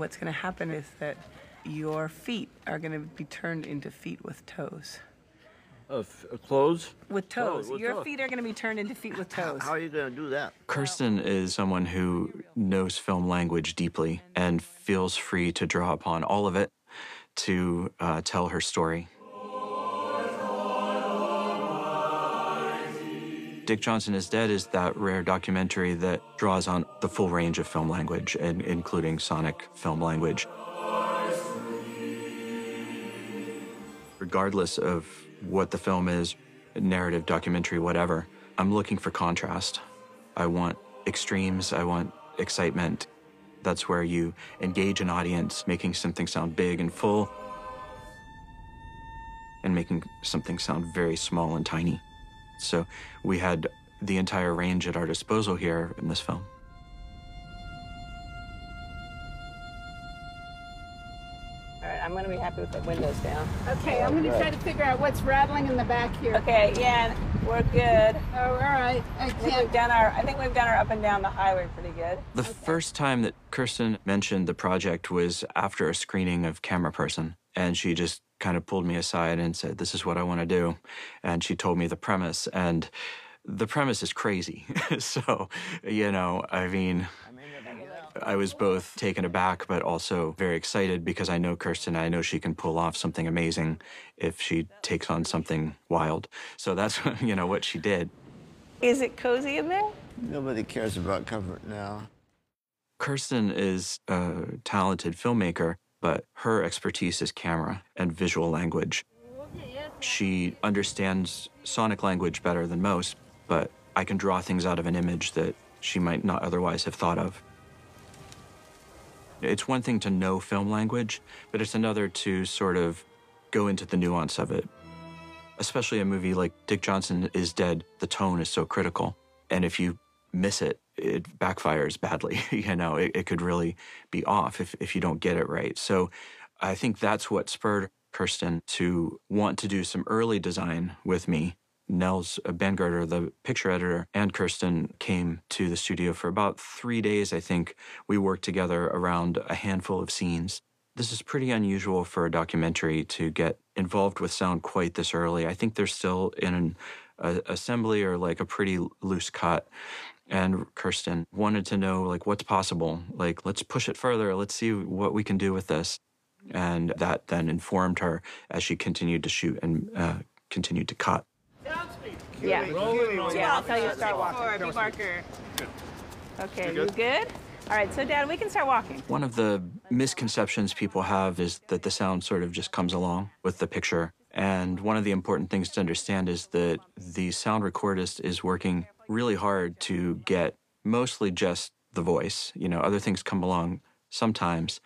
what's going to happen is that your feet are going to be turned into feet with toes. Uh, f- clothes? With toes. with your toes. feet are going to be turned into feet with toes. How are you going to do that? Kirsten is someone who knows film language deeply and feels free to draw upon all of it to uh, tell her story. Dick Johnson is Dead is that rare documentary that draws on the full range of film language, and including sonic film language. Regardless of what the film is, narrative, documentary, whatever, I'm looking for contrast. I want extremes, I want excitement. That's where you engage an audience, making something sound big and full, and making something sound very small and tiny. So we had the entire range at our disposal here in this film. All right, I'm going to be happy with the windows down. Okay, I'm gonna try to figure out what's rattling in the back here. Okay, yeah, we're good. Oh, all right. I I think we've done our. I think we've done our up and down the highway pretty good. The first time that Kirsten mentioned the project was after a screening of Camera Person, and she just kind of pulled me aside and said, "This is what I want to do," and she told me the premise, and the premise is crazy. so, you know, I mean, I was both taken aback but also very excited because I know Kirsten. I know she can pull off something amazing if she takes on something wild. So that's you know what she did. Is it cozy in there? Nobody cares about comfort now. Kirsten is a talented filmmaker, but her expertise is camera and visual language. She understands sonic language better than most, but I can draw things out of an image that she might not otherwise have thought of. It's one thing to know film language, but it's another to sort of go into the nuance of it. Especially a movie like Dick Johnson is Dead, the tone is so critical. And if you miss it, it backfires badly. you know, it, it could really be off if, if you don't get it right. So I think that's what spurred Kirsten to want to do some early design with me. Nels uh, Bangerter, the picture editor, and Kirsten came to the studio for about three days, I think. We worked together around a handful of scenes. This is pretty unusual for a documentary to get involved with sound quite this early. I think they're still in an a, assembly or like a pretty loose cut. And Kirsten wanted to know like what's possible. Like let's push it further. Let's see what we can do with this. And that then informed her as she continued to shoot and uh, continued to cut. Yeah. Yeah, I'll tell you to start walking. Be Barker. Okay, you good? All right, so Dad, we can start walking. One of the misconceptions people have is that the sound sort of just comes along with the picture. And one of the important things to understand is that the sound recordist is working really hard to get mostly just the voice. You know, other things come along sometimes,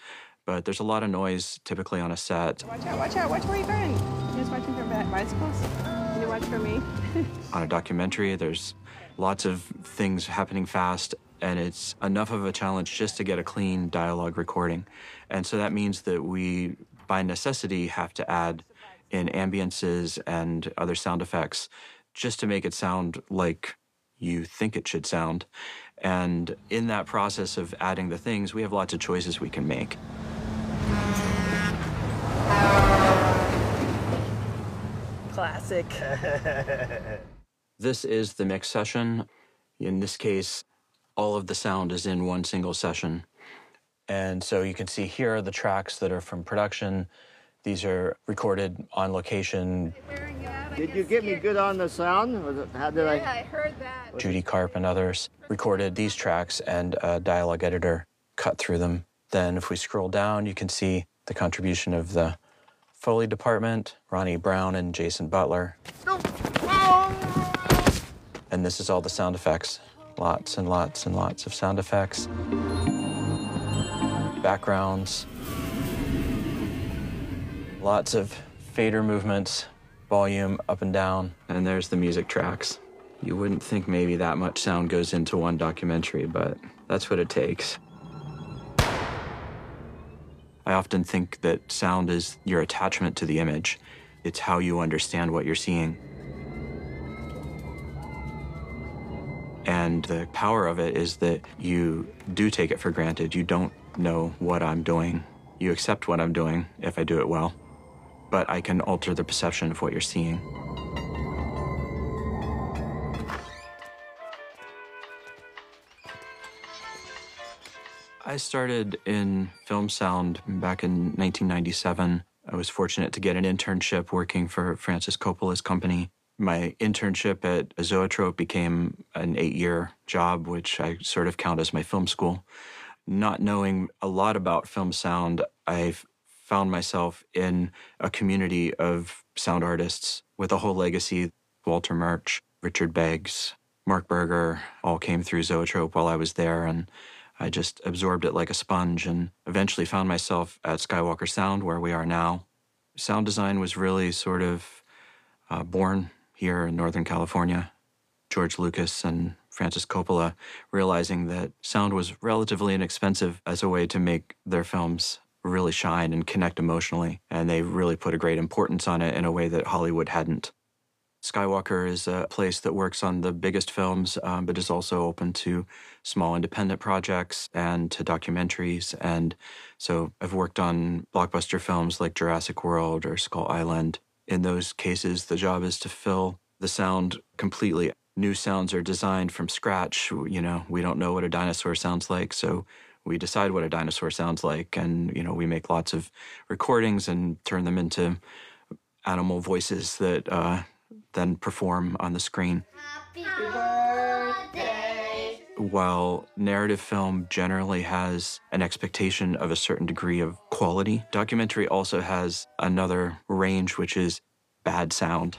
but there's a lot of noise typically on a set. Watch out, watch out, watch where you're going. You guys watching for bicycles? Can you watch for me? on a documentary. There's lots of things happening fast, and it's enough of a challenge just to get a clean dialogue recording. And so that means that we, by necessity, have to add in ambiances and other sound effects just to make it sound like you think it should sound. And in that process of adding the things, we have lots of choices we can make. Classic. This is the mix session. In this case, all of the sound is in one single session. And so you can see here are the tracks that are from production. These are recorded on location. Did you get me good on the sound? Was it, how did I? Yeah, I heard that. Judy Karp and others recorded these tracks, and a dialogue editor cut through them. Then, if we scroll down, you can see the contribution of the Foley department, Ronni Brown and Jason Butler. And this is all the sound effects. Lots and lots and lots of sound effects. Backgrounds. Lots of fader movements, volume up and down. And there's the music tracks. You wouldn't think maybe that much sound goes into one documentary, but that's what it takes. I often think that sound is your attachment to the image. It's how you understand what you're seeing. And the power of it is that you do take it for granted. You don't know what I'm doing. You accept what I'm doing if I do it well, but I can alter the perception of what you're seeing. I started in film sound back in 1997. I was fortunate to get an internship working for Francis Coppola's company. My internship at Zoetrope became an eight year job, which I sort of count as my film school. Not knowing a lot about film sound, I found myself in a community of sound artists with a whole legacy. Walter Murch, Richard Beggs, Mark Berger all came through Zoetrope while I was there. And I just absorbed it like a sponge and eventually found myself at Skywalker Sound, where we are now. Sound design was really sort of uh, born here in Northern California. George Lucas and Francis Coppola realizing that sound was relatively inexpensive as a way to make their films really shine and connect emotionally. And they really put a great importance on it in a way that Hollywood hadn't. Skywalker is a place that works on the biggest films, um, but is also open to small independent projects and to documentaries. And so I've worked on blockbuster films like Jurassic World or Skull Island. In those cases, the job is to fill the sound completely. New sounds are designed from scratch. You know, we don't know what a dinosaur sounds like, so we decide what a dinosaur sounds like, and you know, we make lots of recordings and turn them into animal voices that uh, then perform on the screen. While narrative film generally has an expectation of a certain degree of quality, documentary also has another range, which is bad sound.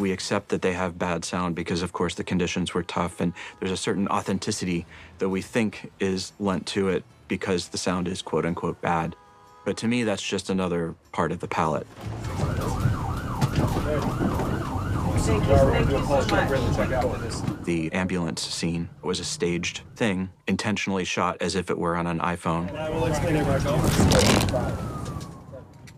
We accept that they have bad sound because, of course, the conditions were tough, and there's a certain authenticity that we think is lent to it because the sound is quote unquote bad. But to me, that's just another part of the palette. Thank you, thank you so much. The ambulance scene was a staged thing, intentionally shot as if it were on an iPhone. I will explain it back home.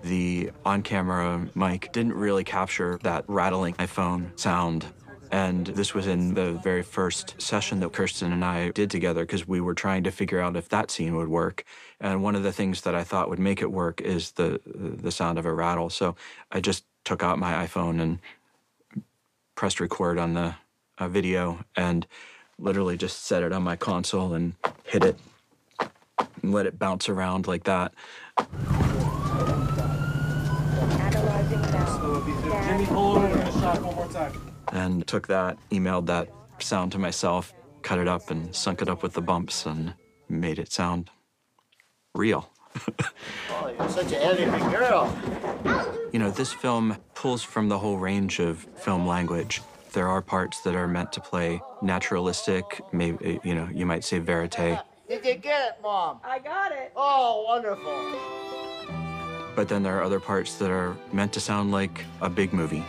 The on camera mic didn't really capture that rattling iPhone sound. And this was in the very first session that Kirsten and I did together because we were trying to figure out if that scene would work. And one of the things that I thought would make it work is the the sound of a rattle. So I just took out my iPhone and pressed record on the uh, video and literally just set it on my console and hit it and let it bounce around like that. Jimmy, pull over and shot one more time. And took that, emailed that sound to myself, cut it up and sunk it up with the bumps and made it sound real. Oh, you're such an editing girl. You know, this film pulls from the whole range of film language. There are parts that are meant to play naturalistic, maybe, eh, you know, you might say verite, Did you get it, Mom? I got it. Oh, wonderful. but then there are other parts that are meant to sound like a big movie.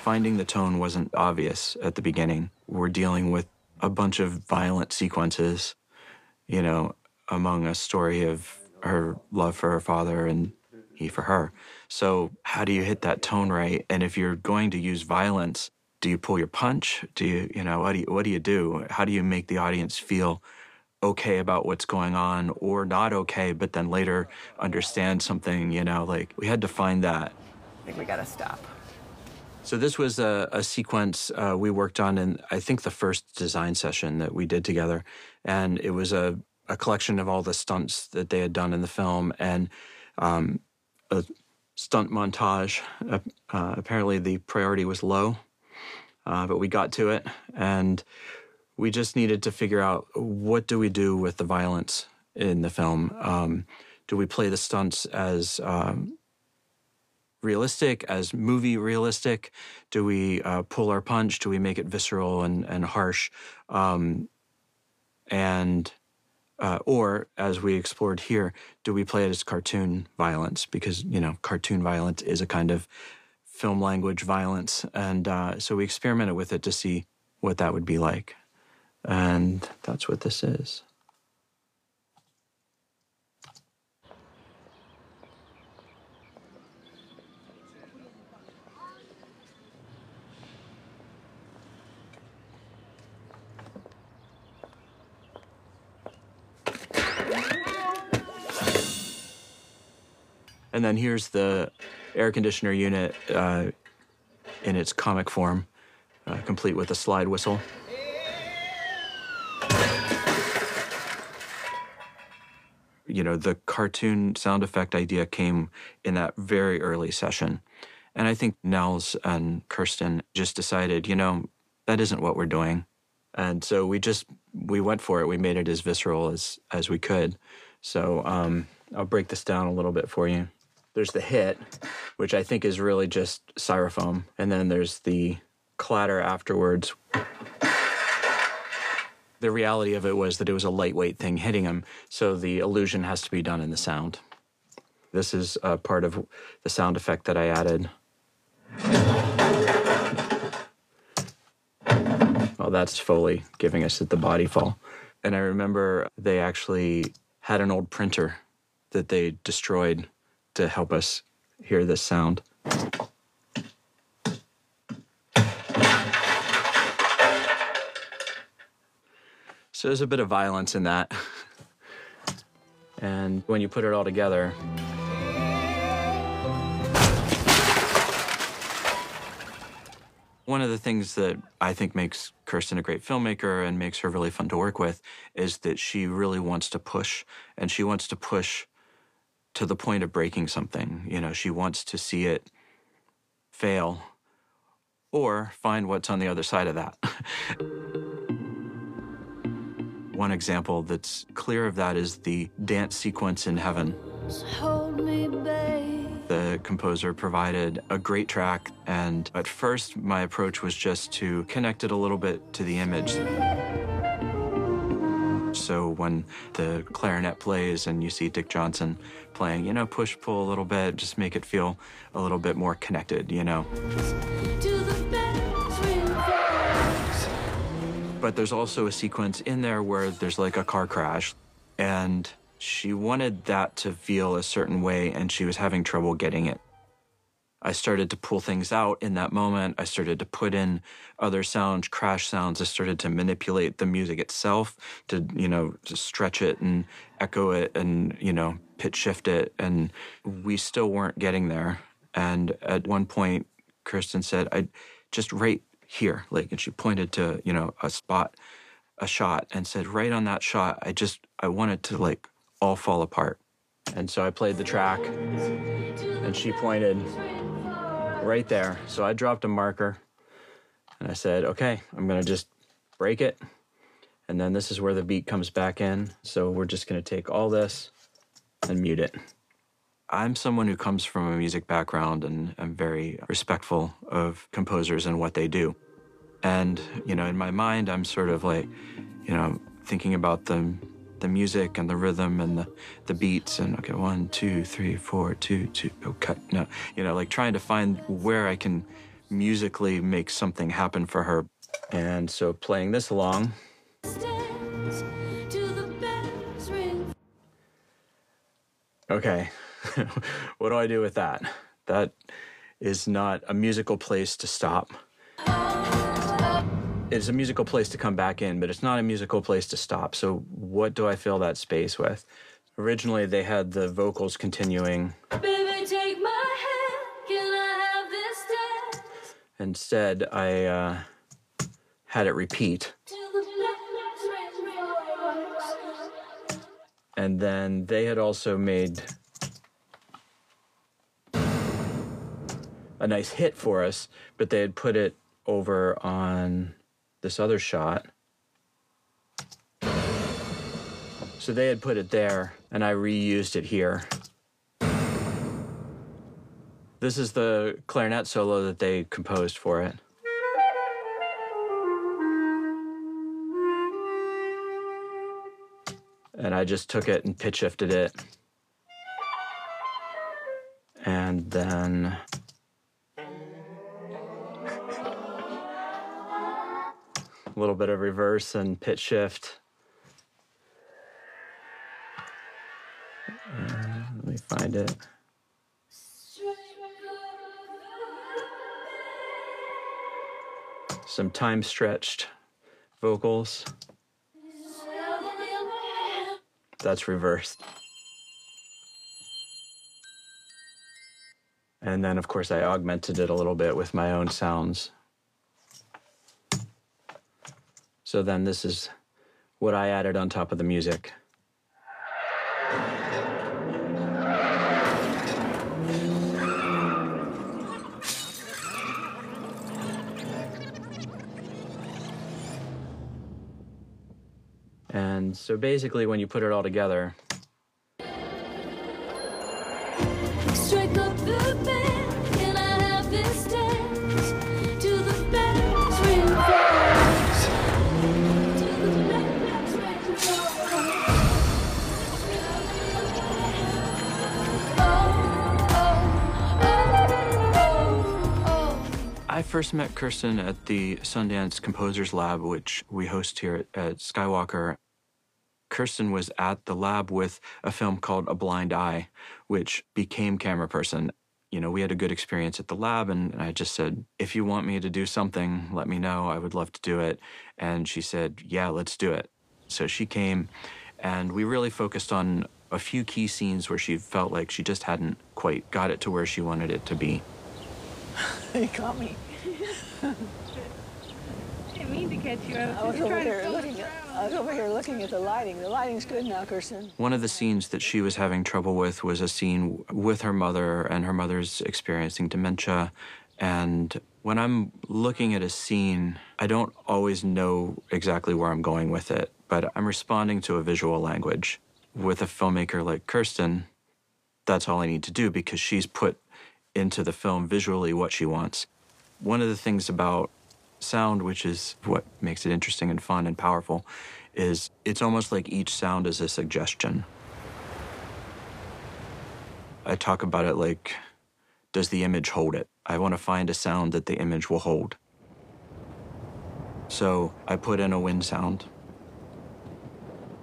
Finding the tone wasn't obvious at the beginning. We're dealing with a bunch of violent sequences, you know, among a story of her love for her father and he for her. So, how do you hit that tone right? And if you're going to use violence, do you pull your punch? Do you, you know, what do you, what do you do? How do you make the audience feel okay about what's going on or not okay, but then later understand something, you know, like we had to find that. I think we gotta stop. So this was a, a sequence uh, we worked on in, I think, the first design session that we did together. And it was a, a collection of all the stunts that they had done in the film and um, a stunt montage. Uh, uh, apparently the priority was low, uh, but we got to it. And we just needed to figure out what do we do with the violence in the film. Um, do we play the stunts as um, realistic, as movie realistic? Do we uh, pull our punch? Do we make it visceral and, and harsh? Um, and uh, or as we explored here, do we play it as cartoon violence? Because you know, cartoon violence is a kind of film language violence, and uh, so we experimented with it to see what that would be like, and that's what this is. And then here's the air conditioner unit uh, in its comic form, uh, complete with a slide whistle. You know, the cartoon sound effect idea came in that very early session. And I think Nels and Kirsten just decided, you know, that isn't what we're doing. And so we just we went for it. We made it as visceral as as we could. So um, I'll break this down a little bit for you. There's the hit, which I think is really just styrofoam, and then there's the clatter afterwards. The reality of it was that it was a lightweight thing hitting him, so the illusion has to be done in the sound. This is a part of the sound effect that I added. Well, that's Foley giving us the body fall. And I remember they actually had an old printer that they destroyed to help us hear this sound. So there's a bit of violence in that. And when you put it all together, one of the things that I think makes Kirsten a great filmmaker and makes her really fun to work with is that she really wants to push and she wants to push to the point of breaking something. You know, she wants to see it fail or find what's on the other side of that. One example that's clear of that is the dance sequence in Heaven. Me. The composer provided a great track, and at first, my approach was just to connect it a little bit to the image. So when the clarinet plays and you see Dick Johnson playing, you know, push pull a little bit, just make it feel a little bit more connected, you know. To the bells ring first. But there's also a sequence in there where there's like a car crash, and she wanted that to feel a certain way, and she was having trouble getting it. I started to pull things out in that moment. I started to put in other sounds, crash sounds. I started to manipulate the music itself to, you know, to stretch it and echo it and, you know, pitch shift it. And we still weren't getting there. And at one point, Kirsten said, I just right here, like, and she pointed to, you know, a spot, a shot, and said, right on that shot, I just, I wanted to like all fall apart. And so I played the track, and she pointed right there. So I dropped a marker, and I said, okay, I'm gonna just break it. And then this is where the beat comes back in. So we're just gonna take all this and mute it. I'm someone who comes from a music background and I'm very respectful of composers and what they do. And, you know, in my mind, I'm sort of like, you know, thinking about the, the music and the rhythm and the, the beats and, okay, one, two, three, four, two, two, oh, cut. No, you know, like trying to find where I can musically make something happen for her. And so playing this along, okay, what do I do with that? That is not a musical place to stop. It's a musical place to come back in, but it's not a musical place to stop. So, what do I fill that space with? Originally, they had the vocals continuing. Baby, take my hand. Can I have this dance? Instead, I uh, had it repeat. To the bells ring first. And then they had also made a nice hit for us, but they had put it over on this other shot. So they had put it there, and I reused it here. This is the clarinet solo that they composed for it. and I just took it and pitch shifted it. And then a little bit of reverse and pitch shift. Uh, let me find it. Some time stretched vocals. That's reversed. And then, of course, I augmented it a little bit with my own sounds. So then this is what I added on top of the music. And so basically, when you put it all together, I first met Kirsten at the Sundance Composers Lab, which we host here at, at Skywalker. Kirsten was at the lab with a film called A Blind Eye, which became Camera Person. You know, we had a good experience at the lab, and I just said, if you want me to do something, let me know. I would love to do it. And she said, yeah, let's do it. So she came, and we really focused on a few key scenes where she felt like she just hadn't quite got it to where she wanted it to be. You caught me. didn't mean to catch you. I I was over here looking at. I was over here looking at the lighting. The lighting's good now, Kirsten. One of the scenes that she was having trouble with was a scene with her mother, and her mother's experiencing dementia. And when I'm looking at a scene, I don't always know exactly where I'm going with it, but I'm responding to a visual language. With a filmmaker like Kirsten, that's all I need to do because she's put into the film visually what she wants. One of the things about sound, which is what makes it interesting and fun and powerful, is it's almost like each sound is a suggestion. I talk about it like, does the image hold it? I want to find a sound that the image will hold. So I put in a wind sound.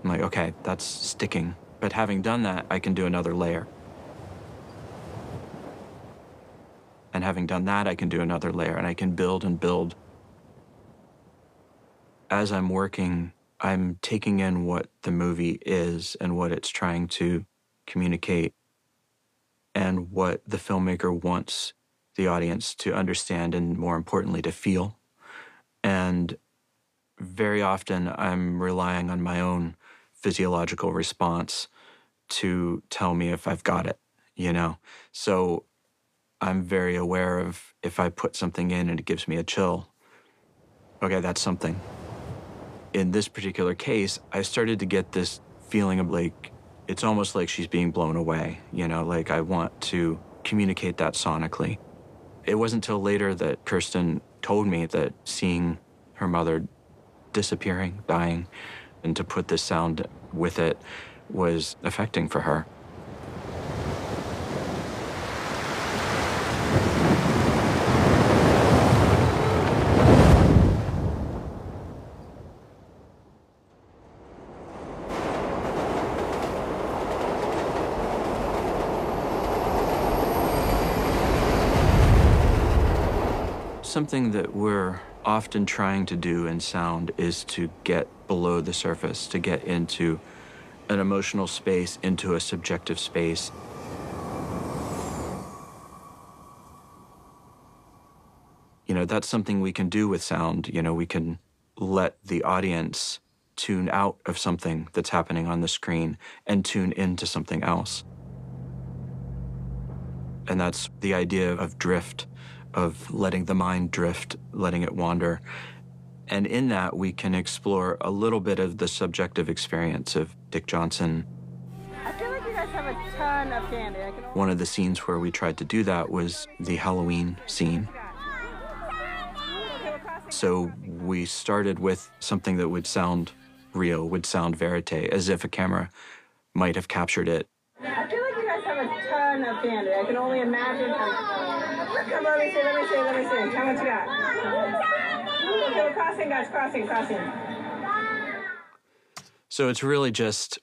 I'm like, okay, that's sticking. But having done that, I can do another layer. And having done that, I can do another layer and I can build and build. As I'm working, I'm taking in what the movie is and what it's trying to communicate and what the filmmaker wants the audience to understand and more importantly to feel. And very often I'm relying on my own physiological response to tell me if I've got it, you know? So I'm very aware of if I put something in and it gives me a chill, okay, that's something. In this particular case, I started to get this feeling of like, it's almost like she's being blown away, you know, like I want to communicate that sonically. It wasn't until later that Kirsten told me that seeing her mother disappearing, dying, and to put this sound with it was affecting for her. Something that we're often trying to do in sound is to get below the surface, to get into an emotional space, into a subjective space. You know, that's something we can do with sound. You know, we can let the audience tune out of something that's happening on the screen and tune into something else. And that's the idea of drift, of letting the mind drift, letting it wander. And in that, we can explore a little bit of the subjective experience of Dick Johnson. I feel like you guys have a ton of candy. Can One of the scenes where we tried to do that was the Halloween scene. So we started with something that would sound real, would sound verite, as if a camera might have captured it. I feel like you guys have a ton of candy. I can only imagine. Come, on, let me see, let me see, let me see. How much you got? Okay, crossing, guys, crossing, crossing. So it's really just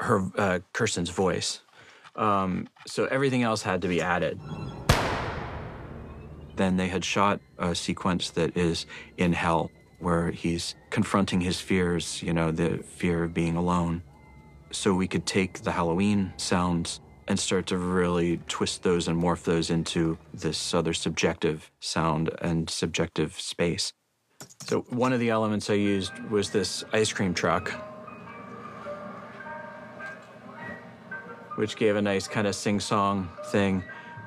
her, uh, Kirsten's voice. Um, so everything else had to be added. Then they had shot a sequence that is in hell, where he's confronting his fears, you know, the fear of being alone. So we could take the Halloween sounds and start to really twist those and morph those into this other subjective sound and subjective space. So, one of the elements I used was this ice cream truck, which gave a nice kind of sing song thing.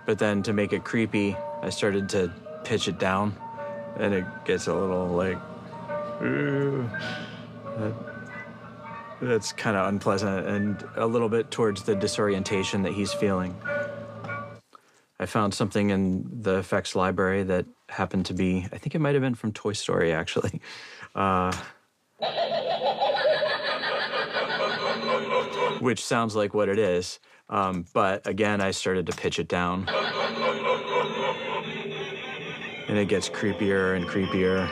But then to make it creepy, I started to pitch it down, and it gets a little like. That- that's kind of unpleasant and a little bit towards the disorientation that he's feeling. I found something in the effects library that happened to be, I think it might have been from Toy Story actually. Uh, which sounds like what it is. Um, but again, I started to pitch it down. And it gets creepier and creepier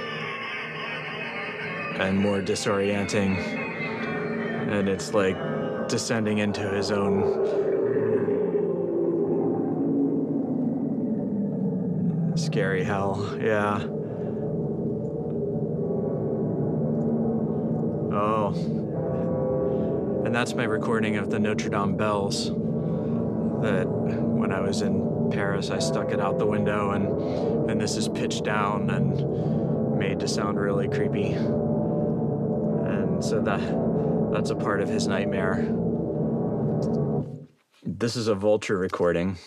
and more disorienting and it's like descending into his own scary hell. Yeah. Oh. And that's my recording of the Notre Dame bells. That when I was in Paris, I stuck it out the window, and and this is pitched down and made to sound really creepy. And so that that's a part of his nightmare. This is a vulture recording.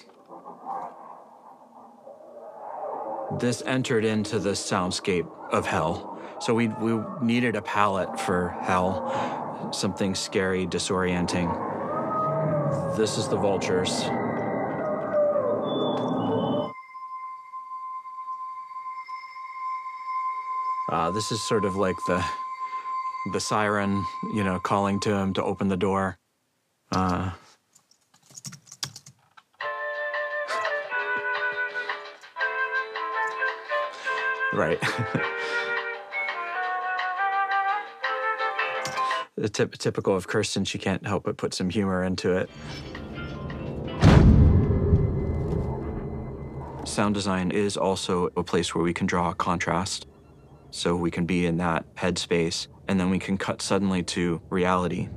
This entered into the soundscape of hell. So we, we needed a palette for hell, something scary, disorienting. This is the vultures. Uh, this is sort of like the the siren, you know, calling to him to open the door. Uh, right. typical of Kirsten, she can't help but put some humor into it. Sound design is also a place where we can draw contrast. So we can be in that headspace and then we can cut suddenly to reality.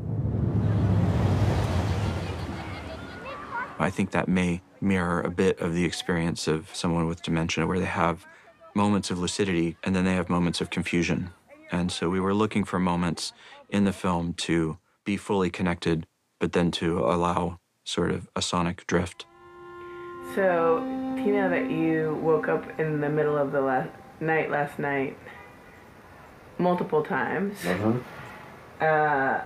I think that may mirror a bit of the experience of someone with dementia where they have moments of lucidity and then they have moments of confusion. And so we were looking for moments in the film to be fully connected, but then to allow sort of a sonic drift. So, Tina, that you woke up in the middle of the last night last night multiple times, uh,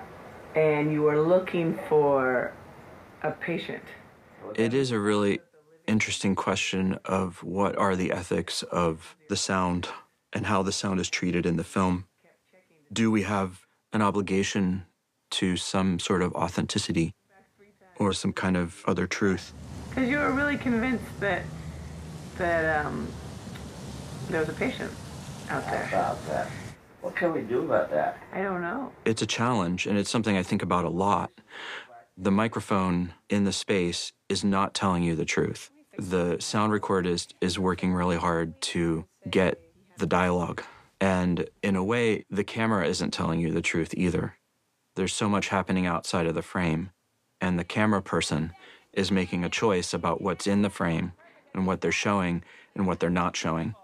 and you were looking for a patient. It is a really interesting question of what are the ethics of the sound and how the sound is treated in the film. Do we have an obligation to some sort of authenticity or some kind of other truth? Because you were really convinced that that um, there was a patient out there. About that. What can we do about that? I don't know. It's a challenge and it's something I think about a lot. The microphone in the space is not telling you the truth. The sound recordist is working really hard to get the dialogue. And in a way, the camera isn't telling you the truth either. There's so much happening outside of the frame, and the camera person is making a choice about what's in the frame and what they're showing and what they're not showing.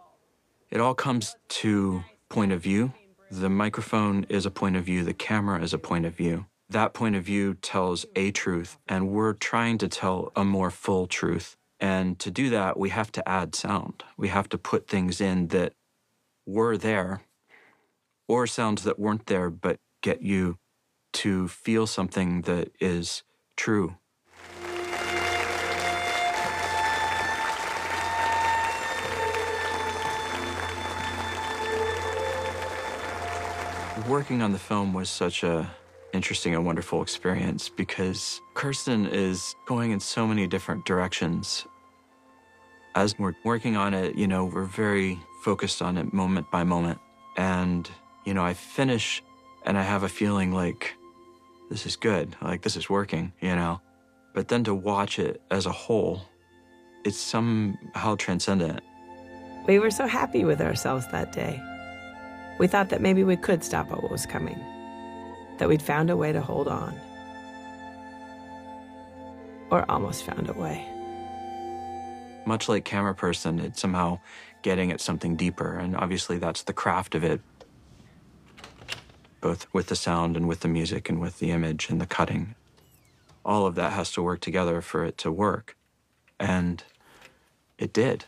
It all comes to point of view. The microphone is a point of view, the camera is a point of view. That point of view tells a truth, and we're trying to tell a more full truth. And to do that, we have to add sound. We have to put things in that were there or sounds that weren't there but get you to feel something that is true. Working on the film was such a interesting and wonderful experience because Kirsten is going in so many different directions. As we're working on it, you know, we're very focused on it moment by moment. And, you know, I finish and I have a feeling like this is good, like this is working, you know. But then to watch it as a whole, it's somehow transcendent. We were so happy with ourselves that day. We thought that maybe we could stop what was coming, that we'd found a way to hold on. or almost found a way. Much like camera person, it's somehow getting at something deeper, and obviously that's the craft of it, both with the sound and with the music and with the image and the cutting. All of that has to work together for it to work, and it did.